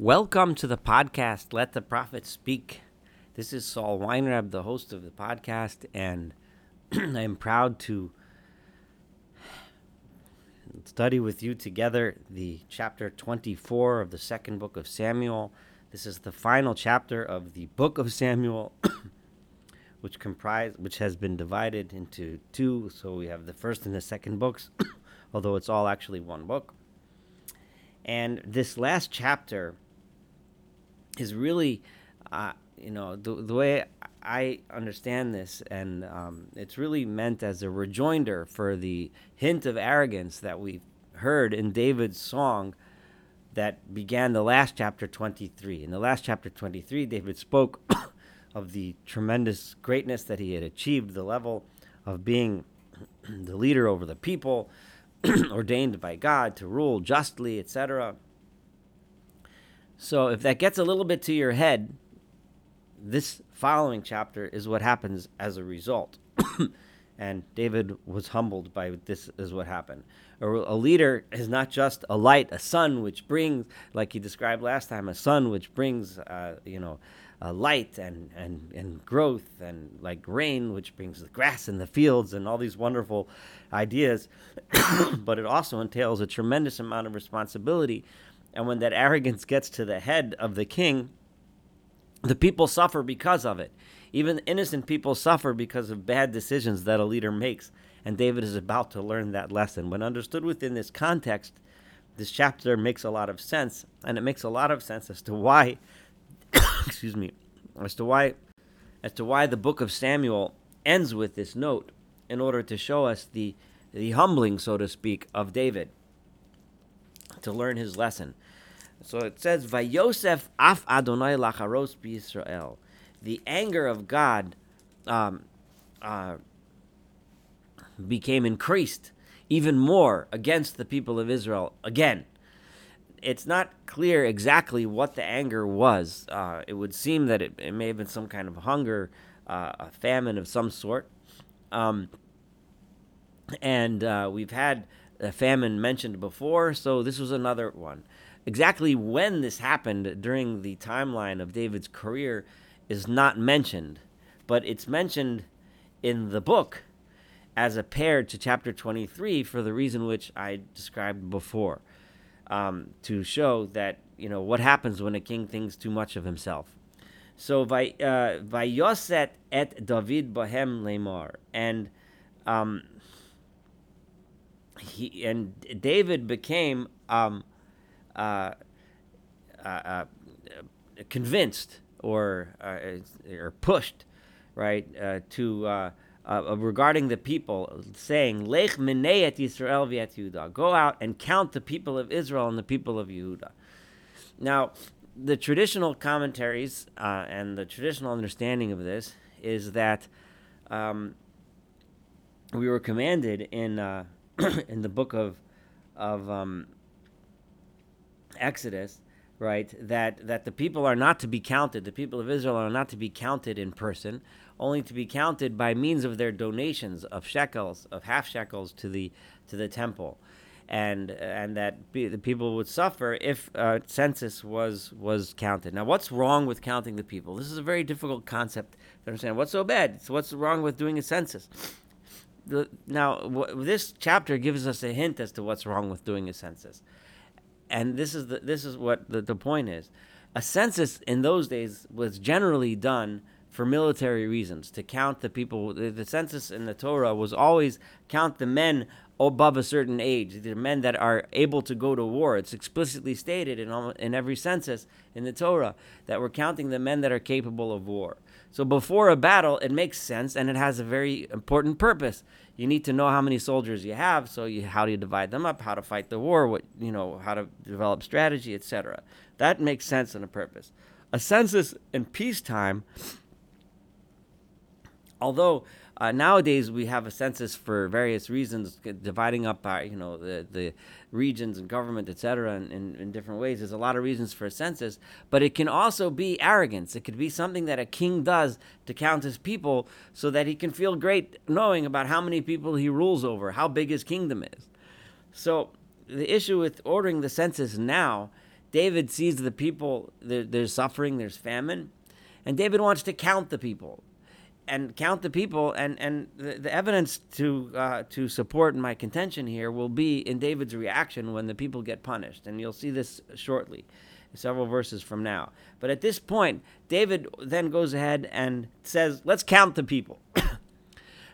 Welcome to the podcast, Let the Prophet Speak. This is Saul Weinreb, the host of the podcast, and I am proud to study with you together the chapter 24 of the second book of Samuel. This is the final chapter of the book of Samuel, which comprise which has been divided into two. So we have the first and the second books, although it's all actually one book. And this last chapter is really, uh, you know, the, the way I understand this, and um, it's really meant as a rejoinder for the hint of arrogance that we heard in David's song that began the last chapter 23. In the last chapter 23, David spoke of the tremendous greatness that he had achieved, the level of being the leader over the people, ordained by God to rule justly, etc. So if that gets a little bit to your head, this following chapter is what happens as a result. and David was humbled by this is what happened. A, a, leader is not just a light, a sun which brings, like he described last time, a sun which brings, uh, you know, light and, and, and growth, and like rain which brings the grass in the fields and all these wonderful ideas. but it also entails a tremendous amount of responsibility and when that arrogance gets to the head of the king, the people suffer because of it. Even innocent people suffer because of bad decisions that a leader makes. And David is about to learn that lesson. When understood within this context, this chapter makes a lot of sense. And it makes a lot of sense as to why, excuse me, as to why, as to why the book of Samuel ends with this note in order to show us the, the humbling, so to speak, of David to learn his lesson. So it says, "Vayosef af Adonai lacharos b'Yisrael." The anger of God um, uh, became increased even more against the people of Israel again. It's not clear exactly what the anger was. Uh, it would seem that it, it, may have been some kind of hunger, uh, a famine of some sort. Um, and uh, we've had a famine mentioned before, so this was another one. Exactly when this happened during the timeline of David's career is not mentioned, but it's mentioned in the book as a pair to chapter 23 for the reason which I described before, um, to show that you know what happens when a king thinks too much of himself. So vayoset uh, et David bohem lemar, and um, he and David became um, uh, uh, uh, convinced or uh, or pushed, right, uh, to regarding the people, saying, "Lech minayet Yisrael v'et Yehuda." Go out and count the people of Israel and the people of Yehuda. Now, the traditional commentaries and the traditional understanding of this is that um, we were commanded in in the book of of um, Exodus, right? That that the people are not to be counted. The people of Israel are not to be counted in person, only to be counted by means of their donations of shekels, of half shekels to the to the temple, and and that be, the people would suffer if uh, census was was counted. Now, what's wrong with counting the people? This is a very difficult concept to understand. What's so bad? So what's wrong with doing a census? Now w- this chapter gives us a hint as to what's wrong with doing a census, and this is the, this is what the, the point is. A census in those days was generally done for military reasons to count the people. The, the census in the Torah was always count the men above a certain age, the men that are able to go to war. It's explicitly stated in, all, in every census in the Torah that we're counting the men that are capable of war. So before a battle, it makes sense and it has a very important purpose. You need to know how many soldiers you have, so you, how do you divide them up, how to fight the war, what you know, how to develop strategy, etc. That makes sense and a purpose. A census in peacetime, although uh, nowadays, we have a census for various reasons, dividing up our, you know, the, the regions and government, etc., in, in, in, different ways. There's a lot of reasons for a census, but it can also be arrogance. It could be something that a king does to count his people so that he can feel great knowing about how many people he rules over, how big his kingdom is. So the issue with ordering the census now David sees the people, there, there's suffering, there's famine, and David wants to count the people and count the people. And, and the, the evidence to, uh, to support my contention here will be in David's reaction when the people get punished. And you'll see this shortly, several verses from now. But at this point, David then goes ahead and says, Let's count the people.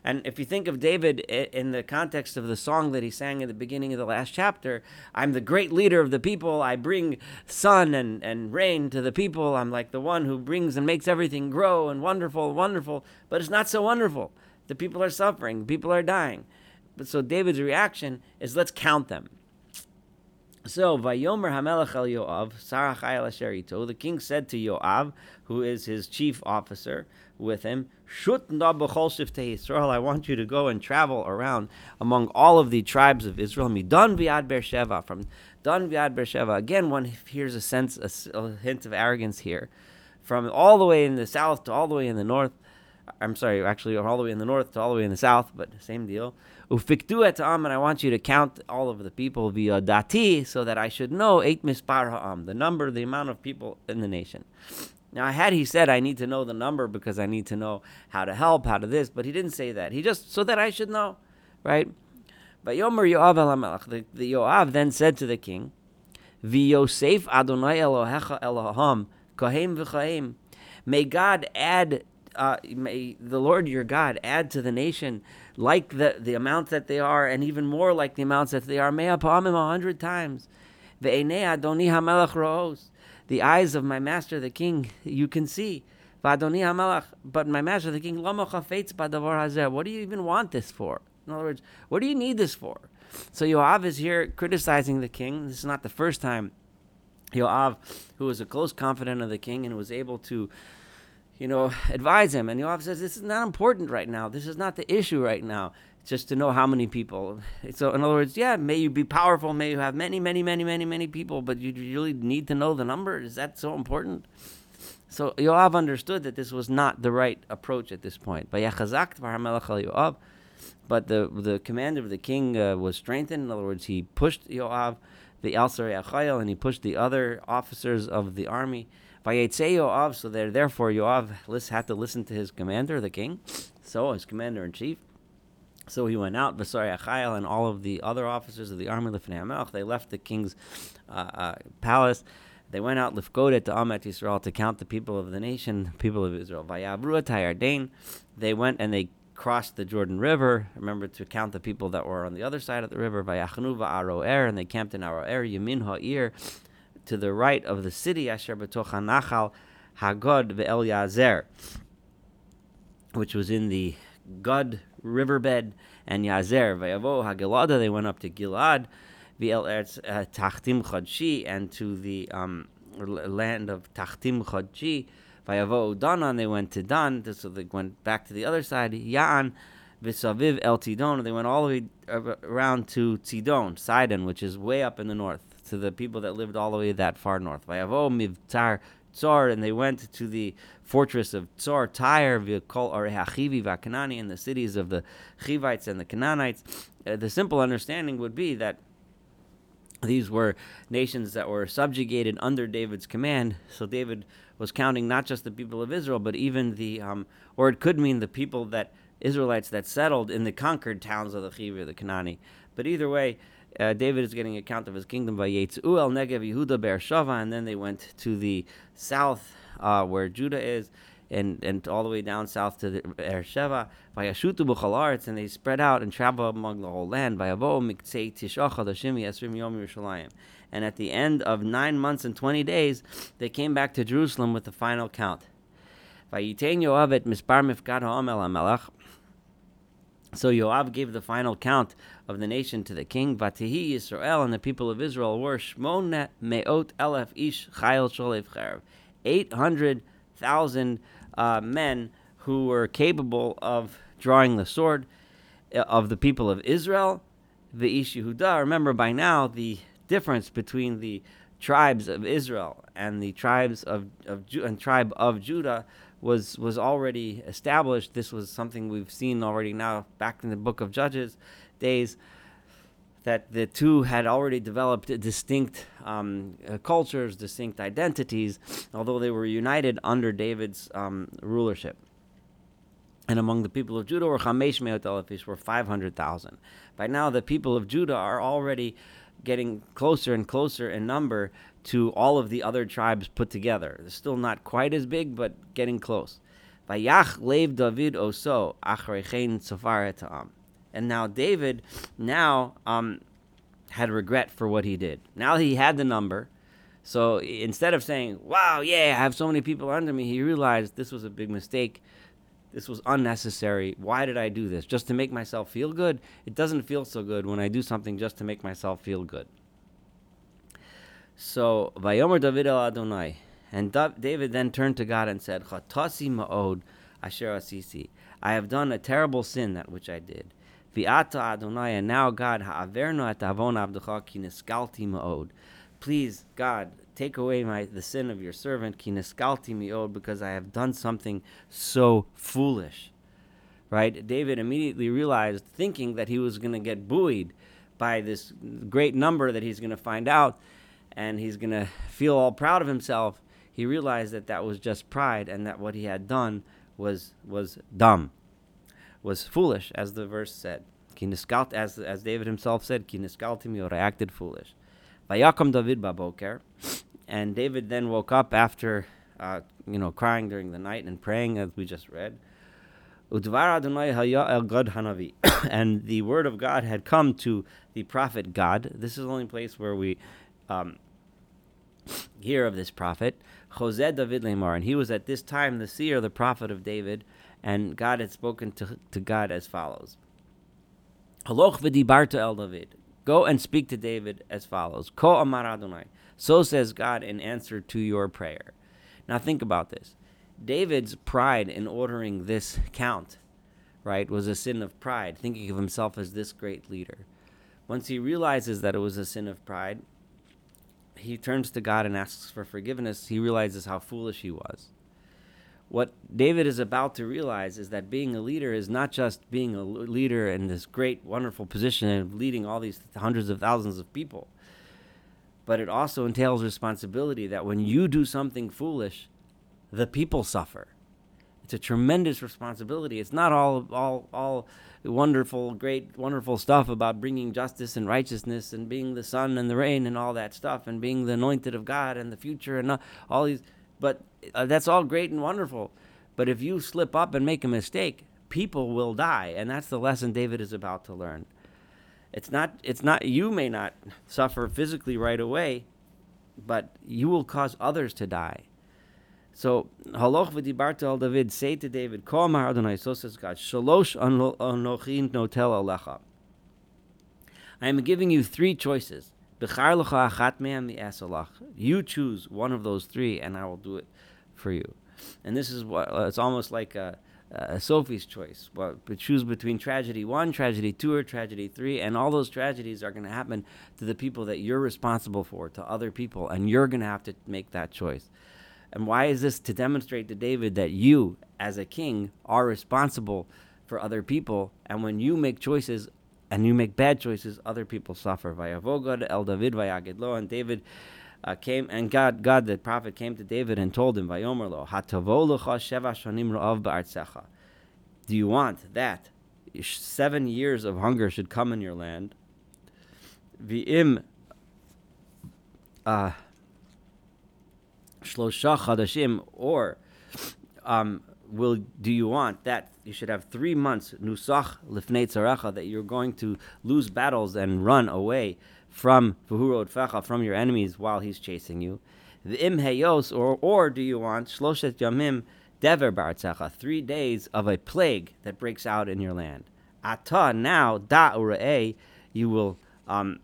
And if you think of David in the context of the song that he sang at the beginning of the last chapter, I'm the great leader of the people. I bring sun and, and rain to the people. I'm like the one who brings and makes everything grow and wonderful, wonderful. But it's not so wonderful. The people are suffering, people are dying. But so David's reaction is let's count them. So Vayomer Hamelech El Yoav, Sarachai El the king said to Yoav, who is his chief officer with him, Shut Israel, I want you to go and travel around among all of the tribes of Israel. Midon Viad Beersheva, from Dan Viad Beersheva. Again, one hears a sense, a, a hint of arrogance here. From all the way in the south to all the way in the north. I'm sorry, actually, all the way in the north to all the way in the south, but same deal. Ufiktu et am, and I want you to count all of the people via dati, so that I should know eight mispar ha'am, the number, the amount of people in the nation. Now, I had he said, I need to know the number because I need to know how to help, how to this, but he didn't say that. He just, so that I should know, right? But Yomer Yoav el the, the Yoav then said to the king, V'yosef Adonai Elohecha Eloham, kohem v'chaim. May God add, uh, may the Lord your God add to the nation like the, the amount that they are, and even more like the amounts that they are, may upon him a hundred times. The eyes of my master the king, you can see. But my master the king, what do you even want this for? In other words, what do you need this for? So Yoav is here criticizing the king. This is not the first time Yoav, who was a close confidant of the king and was able to you know, advise him. And Yoav says, This is not important right now. This is not the issue right now. Just to know how many people. So, in other words, yeah, may you be powerful, may you have many, many, many, many, many people, but you really need to know the number. Is that so important? So Yoav understood that this was not the right approach at this point. But the the commander of the king uh, was strengthened. In other words, he pushed Yoav, the Alsar Achayel, and he pushed the other officers of the army. Yoav, so there, therefore Yoav had to listen to his commander, the king, so his commander in chief. So he went out, Vasari Achayel and all of the other officers of the army, Lifnei they left the king's uh, uh, palace. They went out Lifgodet to Amet Yisrael to count the people of the nation, the people of Israel. They went and they crossed the Jordan River. Remember to count the people that were on the other side of the river. Vayachnu Aroer, and they camped in Aroer, Yamin Ha'ir, to the right of the city, Asher Betoch Nachal Hagod Ve'el Yazer, which was in the Gad riverbed, and Yazer Ve'avo Hagilada, they went up to Gilad, Ve'el Eretz uh, Tachtim Chodshi, and to the um, land of Tachtim Chodshi, Vayavo Danan, they went to Dan, so they went back to the other side, Ya'an, Visaviv El Tidon, they went all the way around to Tidon, Sidon, which is way up in the north to the people that lived all the way that far north. Vayavo mivtar Tzor, and they went to the fortress of Tsar, Tyre, Arehachivi, Vakanani, and the cities of the Chivites and the Canaanites. Uh, the simple understanding would be that these were nations that were subjugated under David's command. So David was counting not just the people of Israel, but even the, um, or it could mean the people that Israelites that settled in the conquered towns of the Chivi, the Kanani. But either way, uh, David is getting account of his kingdom by Yetzu el Negev Yehuda Beersheva, and then they went to the south uh, where Judah is, and, and all the way down south to Beersheva by Yashutu B'chalaretz, and they spread out and travel among the whole land by Avo Miktsei Tishacha Dashimi Esrim Yom Yerushalayim. And at the end of nine months and twenty days, they came back to Jerusalem with the final count. Vayitein Yoav et Mispar Mifkad HaMelech so Yoav gave the final count of the nation to the king. Vatihi Yisrael and the people of Israel were Shmona Meot Elef Ish Chayil Sholev Cherev. 800,000 uh, men who were capable of drawing the sword uh, of the people of Israel. The Ish Yehuda. Remember by now the difference between the tribes of Israel and the tribes of, of and tribe of Judah was was already established. This was something we've seen already now back in the book of Judges days. that the two had already developed distinct um, uh, cultures, distinct identities, although they were united under David's um, rulership. And among the people of Judah were Chamesh Meot were 500,000. By now, the people of Judah are already getting closer and closer in number to all of the other tribes put together. They're still not quite as big, but getting close. David oso. And now David now um, had regret for what he did. Now he had the number. So instead of saying, wow, yeah, I have so many people under me, he realized this was a big mistake. This was unnecessary. Why did I do this? Just to make myself feel good? It doesn't feel so good when I do something just to make myself feel good. So, Vayomer David el Adonai. And David then turned to God and said, Chatasi ma'od asher asisi. I have done a terrible sin, that which I did. Vi'ata Adonai, and now God, ha'averno et avon avdecha ki niskalti ma'od. Please, God, take away my the sin of your servant, ki niskalti ma'od, because I have done something so foolish. Right? David immediately realized, thinking that he was going to get buoyed by this great number that he's going to find out, and he's going to feel all proud of himself. He realized that that was just pride, and that what he had done was was dumb was foolish, as the verse said. As, as David himself said, I acted foolish. David and David then woke up after, uh, you know, crying during the night and praying, as we just read. Gad hanavi, and the word of God had come to the prophet Gad. This is the only place where we um, hear of this prophet. Jose David Lemar, and he was at this time the seer, the prophet of David, and God had spoken to, to Gad as follows. Haloch v'dibarta el David. Go and speak to David as follows. Ko amar Adonai. So says God in answer to your prayer. Now think about this. David's pride in ordering this count, right, was a sin of pride, thinking of himself as this great leader. Once he realizes that it was a sin of pride, he turns to God and asks for forgiveness. He realizes how foolish he was what David is about to realize is that being a leader is not just being a leader in this great, wonderful position of leading all these hundreds of thousands of people, but it also entails responsibility that when you do something foolish, the people suffer. It's a tremendous responsibility. It's not all, all, all wonderful, great, wonderful stuff about bringing justice and righteousness and being the sun and the rain and all that stuff and being the anointed of God and the future and all these but uh, that's all great and wonderful. But if you slip up and make a mistake, people will die, and that's the lesson David is about to learn. It's not. It's not. You may not suffer physically right away, but you will cause others to die. So, haloch v'dibarta al David, say to David, Ko amar Adonai, so says God, shalosh anochin notel alecha. I am giving you three choices. You choose one of those three, and I will do it for you. And this is what uh, it's almost like a, a Sophie's choice. Well, choose between tragedy one, tragedy two, or tragedy three, and all those tragedies are going to happen to the people that you're responsible for, to other people, and you're going to have to make that choice. And why is this to demonstrate to David that you, as a king, are responsible for other people, and when you make choices and you make bad choices, other people suffer. Vayavogad el David vayagidlo, and David uh, came, and Gad, Gad, the prophet came to David and told him, Vayomerlo, hatavolocha sheva shanim ra'av. Do you want that? Seven years of hunger should come in your land. V'im uh, shlosha chadashim, or um, will do you want that you should have three months nusach lifnei tzarecha that you're going to lose battles and run away from v'hurod fecha from your enemies while he's chasing you. The im heyos or or do you want shloshet yamim dever bartzecha three days of a plague that breaks out in your land. Ata now da urae you will um,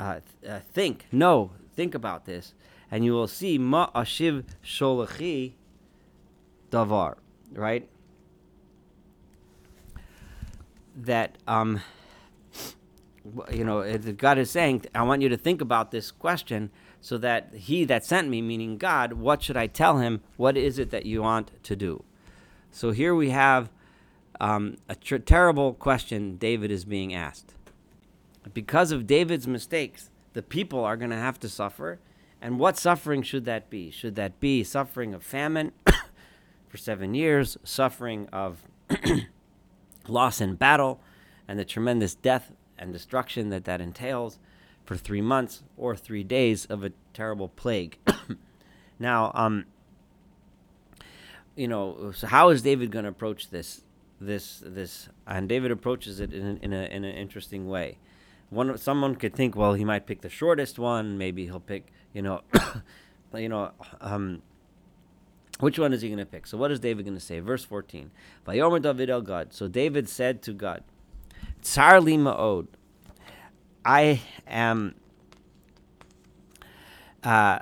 uh, uh, think no think about this and you will see ma ashiv sholachi davar right? That um, you know, God is saying, I want you to think about this question so that he that sent me, meaning God, what should I tell him? What is it that you want to do? So here we have um, a terrible question David is being asked. because of David's mistakes, the people are going to have to suffer. And what suffering should that be? Should that be suffering of famine for seven years, suffering of loss in battle, and the tremendous death and destruction that that entails for three months or three days of a terrible plague? now, um, you know, so how is David going to approach this? This, this, and David approaches it in, in, a, in an interesting way one someone could think, well, he might pick the shortest one. Maybe he'll pick, you know, you know, um, which one is he going to pick? So what is David going to say? Verse fourteen. Vayomer David el Gad. So David said to Gad, Tsar li ma'od. I am. Uh,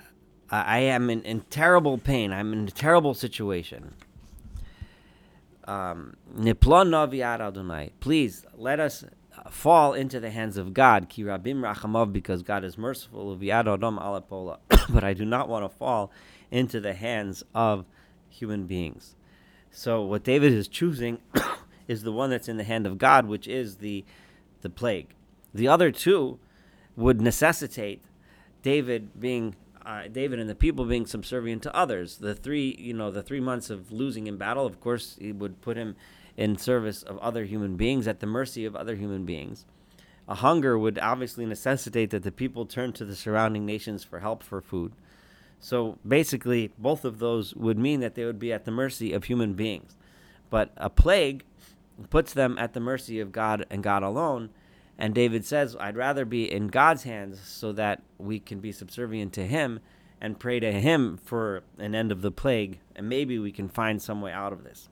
I am in, in terrible pain. I'm in a terrible situation. Um, Please let us fall into the hands of God, ki rabim rachamav, because God is merciful, but I do not want to fall into the hands of human beings. So what David is choosing is the one that's in the hand of God, which is the the plague. The other two would necessitate David being uh, David and the people being subservient to others. The three, you know, the three months of losing in battle, of course, it would put him in service of other human beings, at the mercy of other human beings. A hunger would obviously necessitate that the people turn to the surrounding nations for help for food. So basically, both of those would mean that they would be at the mercy of human beings. But a plague puts them at the mercy of God and God alone. And David says, I'd rather be in God's hands so that we can be subservient to Him and pray to Him for an end of the plague. And maybe we can find some way out of this.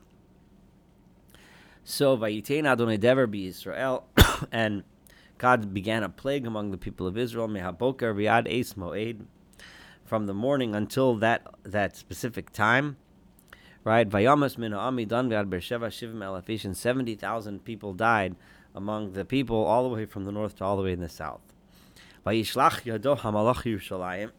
So Vayitain Adonai Dever be Israel, and God began a plague among the people of Israel. Mehaboker Riad Eis Moed, from the morning until that that specific time. Right, Vayamas min Amidan Viad Beersheva Shivim Elafishin. Seventy thousand people died among the people all the way from the north to all the way in the south. Vayishlach Yado Hamalach Yerushalayim,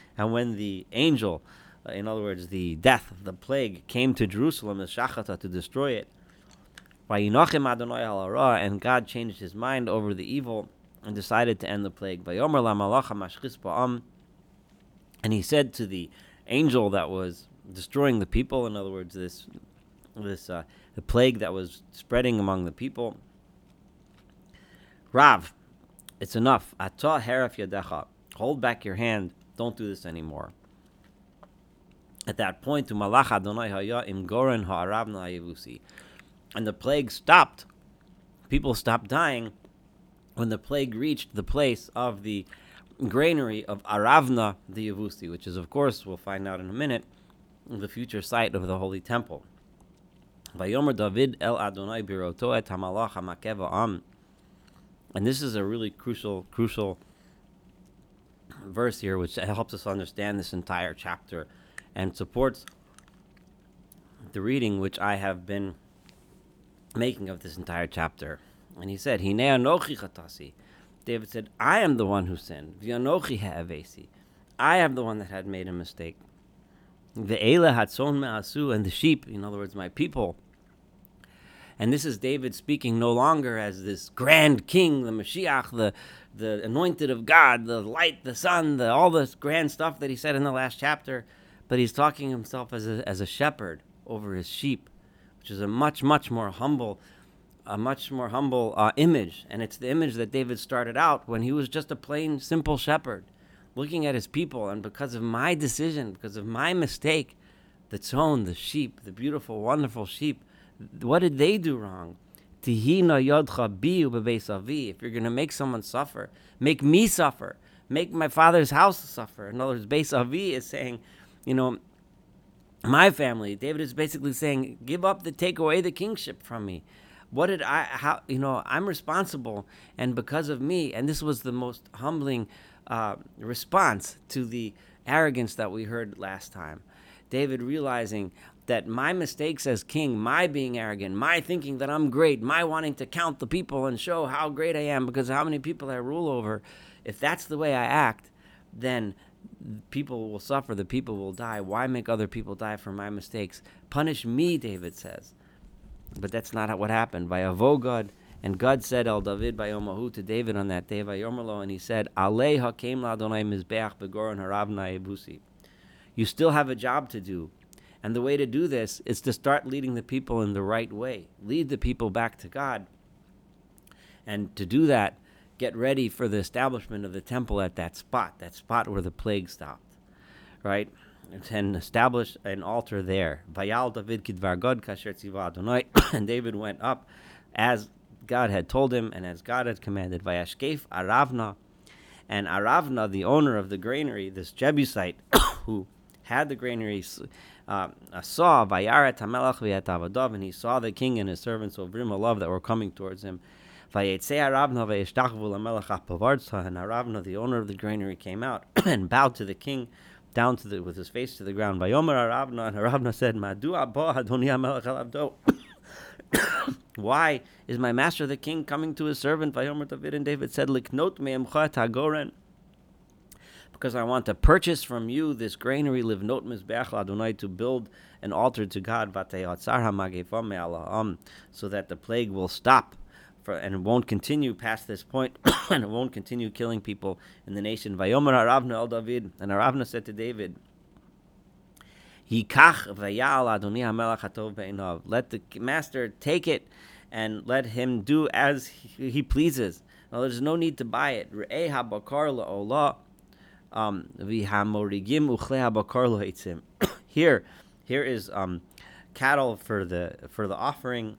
and when the angel, uh, in other words, the death, the plague, came to Jerusalem, the Shachata, to destroy it, and God changed his mind over the evil and decided to end the plague. And he said to the angel that was destroying the people, in other words, this this uh, the plague that was spreading among the people, Rav, it's enough. Atah heref yadecha. Hold back your hand. Don't do this anymore. At that point, to malach Adonai haya im goren ha'aravna yevusi and the plague stopped. People stopped dying when the plague reached the place of the granary of Aravna the Yavusi, which is, of course, we'll find out in a minute, the future site of the Holy Temple. Vayomer David el Adonai biroto et hamalach hamakeva am. And this is a really crucial, crucial verse here, which helps us understand this entire chapter and supports the reading which I have been making of this entire chapter. And he said, chatasi. David said, I am the one who sinned. V'anochi ha'avesi. I am the one that had made a mistake. Ve'ela hatson me'asu, and the sheep, in other words, my people. And this is David speaking no longer as this grand king, the Mashiach, the, the anointed of God, the light, the sun, the, all this grand stuff that he said in the last chapter, but he's talking himself as a, as a shepherd over his sheep which is a much, much more humble, a much more humble uh, image. And it's the image that David started out when he was just a plain, simple shepherd, looking at his people. And because of my decision, because of my mistake, the tzon, the sheep, the beautiful, wonderful sheep, what did they do wrong? If you're going to make someone suffer, make me suffer, make my father's house suffer. In other words, Beis Avi is saying, you know, my family. David is basically saying, give up the take away the kingship from me. What did I, how, you know, I'm responsible, and because of me, and this was the most humbling uh, response to the arrogance that we heard last time. David realizing that my mistakes as king, my being arrogant, my thinking that I'm great, my wanting to count the people and show how great I am because how many people I rule over, if that's the way I act, then people will suffer, the people will die. Why make other people die for my mistakes? Punish me, David says. But that's not what happened. By Avogad And God said El David by Omahu to David on that day, by Vayomerlo, and he said. You still have a job to do. And the way to do this is to start leading the people in the right way. Lead the people back to God. And to do that, get ready for the establishment of the temple at that spot, that spot where the plague stopped. Right? And establish an altar there. Vayal David kidvar Gad kasher Adonai. And David went up as God had told him and as God had commanded. Vayashkef Aravna. And Aravna, the owner of the granary, this Jebusite who had the granary, uh, saw Vayaret Hamelach v'yatavadav, and he saw the king and his servants of love that were coming towards him. Vayetze Aravna v'yeshtachvu lamelach apavartza, and Aravna, the owner of the granary, came out and bowed to the king, down to the with his face to the ground. Vayomer Aravna, and Aravna said, Madu abba Adoni Hamelach alavdo. Why is my master the king coming to his servant? Vayomer David and David said, Liknot me'emcha tagoren because I want to purchase from you this granary, live not mizbeach Adonai, to build an altar to God, so that the plague will stop for, and it won't continue past this point, and it won't continue killing people in the nation. Vayomer Aravna el David, and Aravna said to David, Yikach vayal Adoni hamelach. Let the master take it and let him do as he, he pleases. Now, there's no need to buy it. Re'eh habakar la'olah um, here, here is um, cattle for the for the offering.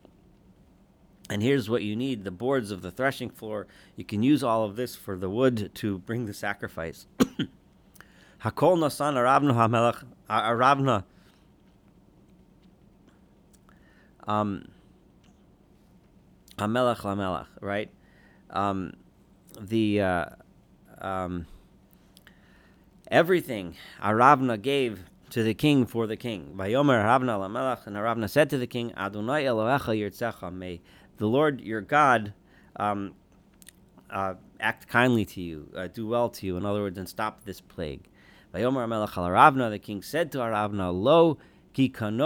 And here's what you need: the boards of the threshing floor. You can use all of this for the wood to bring the sacrifice. Hakol nasan aravna hamelach aravna. Um, hamelach lamelach, right? Um, the uh, um, everything Aravna gave to the king for the king. Vayomer Aravna lamelach, and Aravna said to the king, Adonai Elohecha yirtzecha, may the Lord your God um, uh, act kindly to you, uh, do well to you. In other words, and stop this plague. Vayomer Amelach Aravna, the king said to Aravna, Lo I'm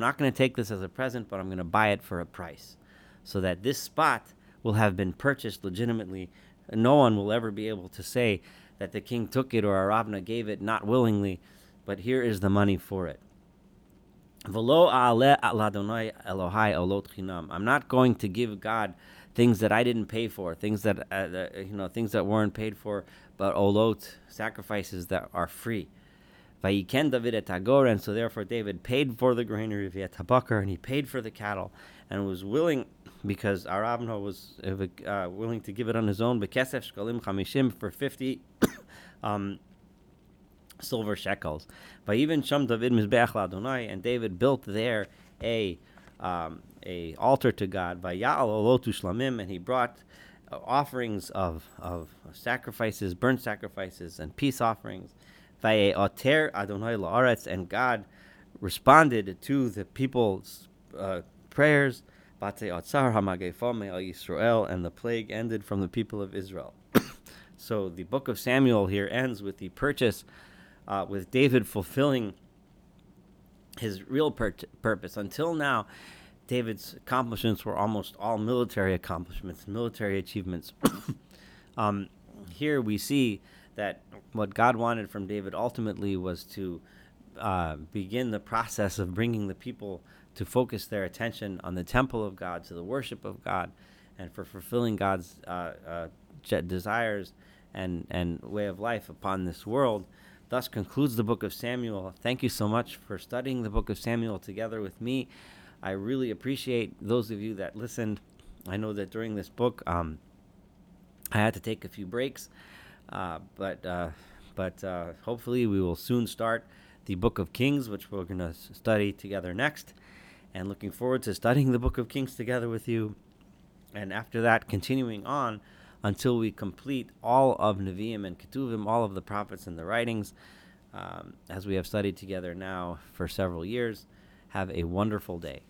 not going to take this as a present, but I'm going to buy it for a price, so that this spot will have been purchased legitimately. No one will ever be able to say that the king took it or Aravna gave it not willingly, but here is the money for it. I'm not going to give God things that I didn't pay for, things that uh, you know, things that weren't paid for, but olot sacrifices that are free. David and so therefore David paid for the granary of Tabakar, and he paid for the cattle, and was willing because Aravna was uh, willing to give it on his own, for fifty um, silver shekels. And David built there a um, a altar to God. Shlamim, and he brought uh, offerings of of sacrifices, burnt sacrifices, and peace offerings. And God responded to the people's uh, prayers. And the plague ended from the people of Israel. so the book of Samuel here ends with the purchase, uh, with David fulfilling his real pur- purpose. Until now, David's accomplishments were almost all military accomplishments, military achievements. um, here we see that what God wanted from David ultimately was to uh, begin the process of bringing the people to focus their attention on the temple of God, to the worship of God, and for fulfilling God's uh, uh, desires and, and way of life upon this world. Thus concludes the book of Samuel. Thank you so much for studying the book of Samuel together with me. I really appreciate those of you that listened. I know that during this book, um, I had to take a few breaks, uh, but uh, but uh, hopefully we will soon start the book of Kings, which we're going to study together next and looking forward to studying the Book of Kings together with you. And after that, continuing on until we complete all of Nevi'im and Ketuvim, all of the prophets and the writings, um, as we have studied together now for several years. Have a wonderful day.